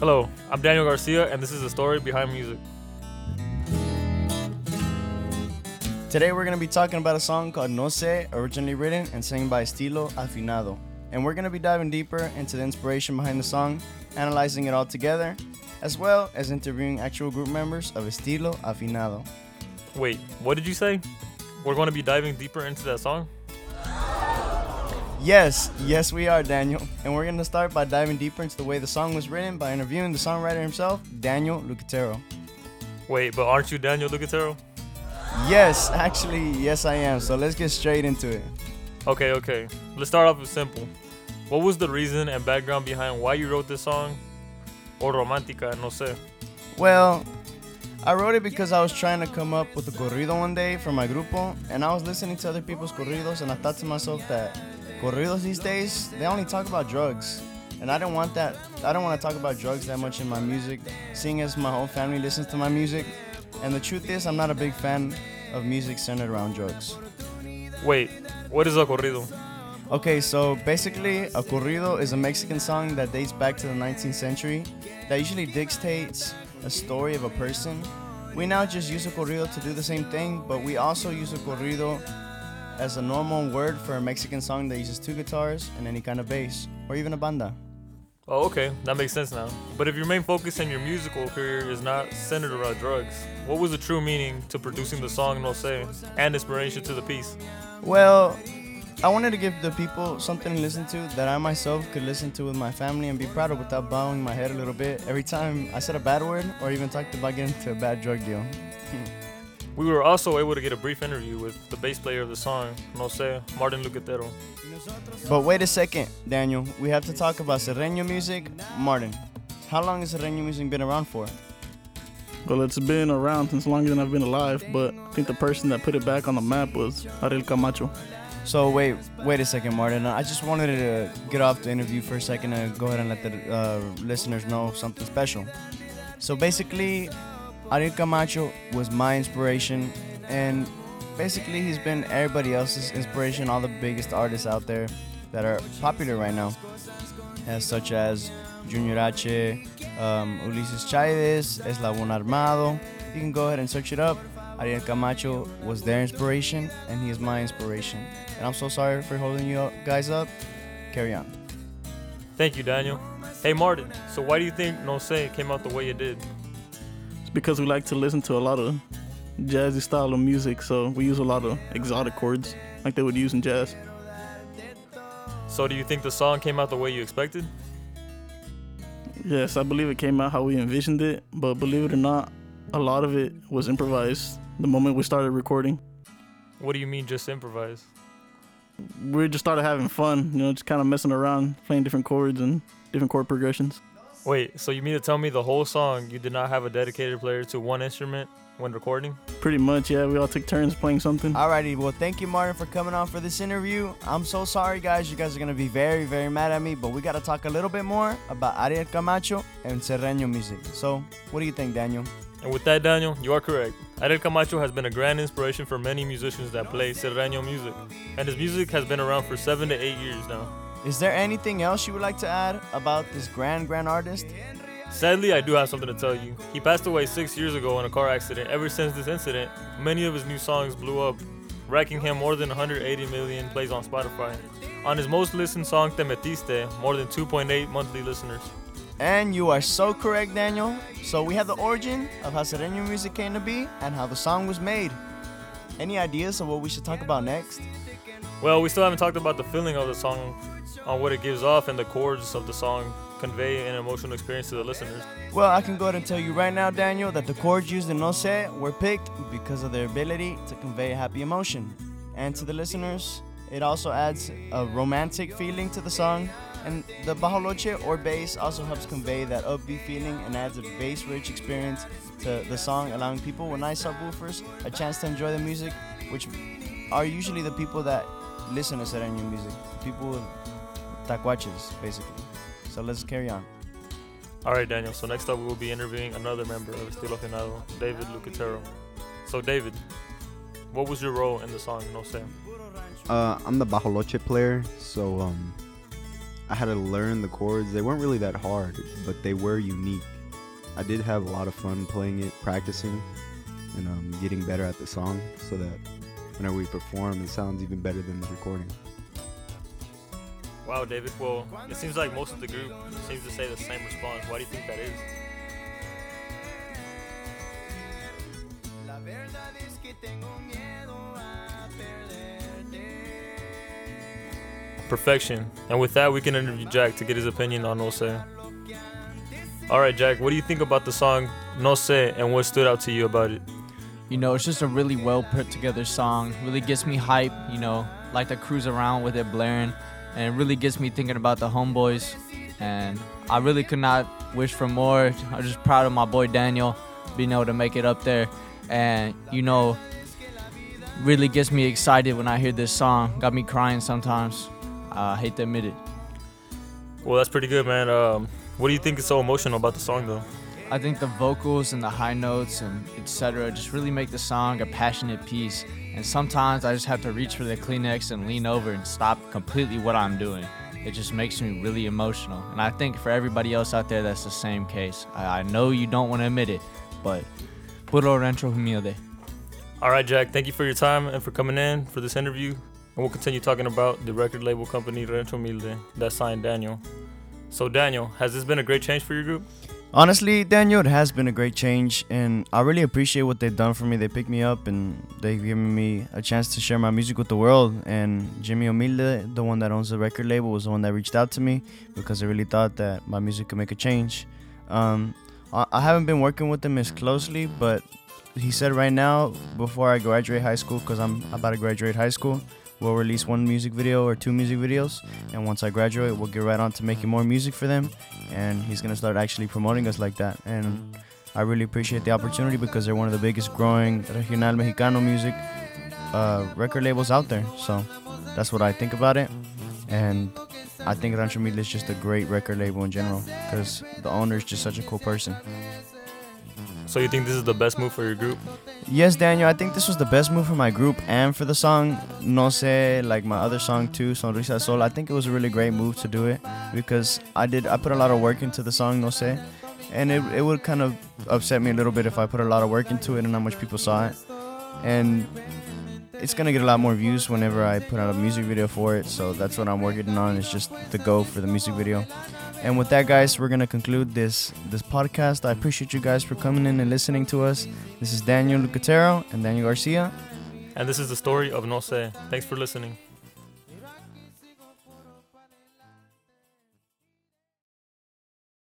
Hello, I'm Daniel Garcia, and this is the story behind music. Today we're going to be talking about a song called No Se, originally written and sung by Estilo Afinado. And we're going to be diving deeper into the inspiration behind the song, analyzing it all together, as well as interviewing actual group members of Estilo Afinado. Wait, what did you say? We're going to be diving deeper into that song? Yes, yes, we are, Daniel. And we're going to start by diving deeper into the way the song was written by interviewing the songwriter himself, Daniel Lucatero. Wait, but aren't you Daniel Lucatero? Yes, actually, yes, I am. So let's get straight into it. Okay, okay. Let's start off with simple. What was the reason and background behind why you wrote this song? Or romantica, no sé. Well, I wrote it because I was trying to come up with a corrido one day for my grupo, and I was listening to other people's corridos, and I thought to myself that corridos these days they only talk about drugs, and I don't want that. I don't want to talk about drugs that much in my music, seeing as my whole family listens to my music. And the truth is, I'm not a big fan of music centered around drugs. Wait, what is a corrido? Okay, so basically, a corrido is a Mexican song that dates back to the 19th century that usually dictates a story of a person. We now just use a corrido to do the same thing, but we also use a corrido as a normal word for a Mexican song that uses two guitars and any kind of bass, or even a banda. Oh, okay, that makes sense now. But if your main focus in your musical career is not centered around drugs, what was the true meaning to producing the song No Sé and inspiration to the piece? Well, I wanted to give the people something to listen to that I myself could listen to with my family and be proud of without bowing my head a little bit every time I said a bad word or even talked about getting into a bad drug deal. Hmm. We were also able to get a brief interview with the bass player of the song, No Sé, Martin Lucatero. But wait a second, Daniel. We have to talk about Sierreño music. Martin, how long has Sierreño music been around for? Well, it's been around since longer than I've been alive, but I think the person that put it back on the map was Ariel Camacho. So wait, wait a second, Martin. I just wanted to get off the interview for a second and go ahead and let the uh, listeners know something special. So basically, Ariel Camacho was my inspiration, and basically he's been everybody else's inspiration. All the biggest artists out there that are popular right now, as such as Junior H, um, Ulises Chávez, Eslabón Armado. You can go ahead and search it up. Ariel Camacho was their inspiration, and he is my inspiration. And I'm so sorry for holding you guys up. Carry on. Thank you, Daniel. Hey, Martin, so why do you think No Se came out the way it did? Because we like to listen to a lot of jazzy style of music, so we use a lot of exotic chords like they would use in jazz. So, do you think the song came out the way you expected? Yes, I believe it came out how we envisioned it, but believe it or not, a lot of it was improvised the moment we started recording. What do you mean, just improvise? We just started having fun, you know, just kind of messing around, playing different chords and different chord progressions. Wait, so you mean to tell me the whole song you did not have a dedicated player to one instrument when recording? Pretty much, yeah, we all took turns playing something. Alrighty, well, thank you, Martin, for coming on for this interview. I'm so sorry, guys. You guys are going to be very, very mad at me, but we got to talk a little bit more about Ariel Camacho and Sierreño music. So, what do you think, Daniel? And with that, Daniel, you are correct. Ariel Camacho has been a grand inspiration for many musicians that play Sierreño music, and his music has been around for seven to eight years now. Is there anything else you would like to add about this grand, grand artist? Sadly, I do have something to tell you. He passed away six years ago in a car accident. Ever since this incident, many of his new songs blew up, racking him more than 180 million plays on Spotify. On his most listened song, Te Metiste, more than 2.8 monthly listeners. And you are so correct, Daniel. So we have the origin of how Sierreño music came to be and how the song was made. Any ideas of what we should talk about next? Well, we still haven't talked about the feeling of the song, on what it gives off, and the chords of the song convey an emotional experience to the listeners. Well, I can go ahead and tell you right now, Daniel, that the chords used in No Se were picked because of their ability to convey a happy emotion. And to the listeners, it also adds a romantic feeling to the song and the bajoloche or bass also helps convey that upbeat feeling and adds a bass rich experience to the song, allowing people with nice subwoofers a chance to enjoy the music, which are usually the people that listen to Sierreño music. People with tacuaches, basically. So let's carry on. All right, Daniel. So next up, we will be interviewing another member of Estilo Afinado, David Lucatero. So, David, what was your role in the song No Se? Uh, I'm the bajoloche player, so um, I had to learn the chords. They weren't really that hard, but they were unique. I did have a lot of fun playing it, practicing, and um, getting better at the song so that whenever we perform, it sounds even better than the recording. Wow, David. Well, it seems like most of the group seems to say the same response. Why do you think that is? Perfection. And with that, we can interview Jack to get his opinion on No Se. All right, Jack, what do you think about the song No Se and what stood out to you about it? You know, it's just a really well put together song. Really gets me hype, you know, like to cruise around with it blaring. And it really gets me thinking about the homeboys. And I really could not wish for more. I'm just proud of my boy Daniel being able to make it up there. And, you know, really gets me excited when I hear this song. Got me crying sometimes. I hate to admit it. Well, that's pretty good, man. Um, what do you think is so emotional about the song, though? I think the vocals and the high notes and etc. just really make the song a passionate piece. And sometimes I just have to reach for the Kleenex and lean over and stop completely what I'm doing. It just makes me really emotional. And I think for everybody else out there, that's the same case. I, I know you don't want to admit it, but puro dentro humilde. All right, Jack, thank you for your time and for coming in for this interview. And we'll continue talking about the record label company Rancho Humilde that signed Daniel. So, Daniel, has this been a great change for your group? Honestly, Daniel, it has been a great change, and I really appreciate what they've done for me. They picked me up and they've given me a chance to share my music with the world. And Jimmy Humilde, the one that owns the record label, was the one that reached out to me because they really thought that my music could make a change. Um, I I haven't been working with them as closely, but he said right now, before I graduate high school, because I'm about to graduate high school, we'll release one music video or two music videos. And once I graduate, we'll get right on to making more music for them. And he's gonna start actually promoting us like that. And I really appreciate the opportunity because they're one of the biggest growing regional Mexicano music uh, record labels out there. So that's what I think about it. And I think Rancho Humilde is just a great record label in general because the owner is just such a cool person. So, you think this is the best move for your group? Yes, Daniel, I think this was the best move for my group and for the song No Se, like my other song too, Sonrisa Sol. I think it was a really great move to do it because I did I put a lot of work into the song No Se, and it, it would kind of upset me a little bit if I put a lot of work into it and not much people saw it. And it's gonna get a lot more views whenever I put out a music video for it, so that's what I'm working on. Is just the go for the music video. And with that, guys, we're gonna conclude this this podcast. I appreciate you guys for coming in and listening to us. This is Daniel Lucatero and Daniel Garcia. And this is the story of No Se. Thanks for listening.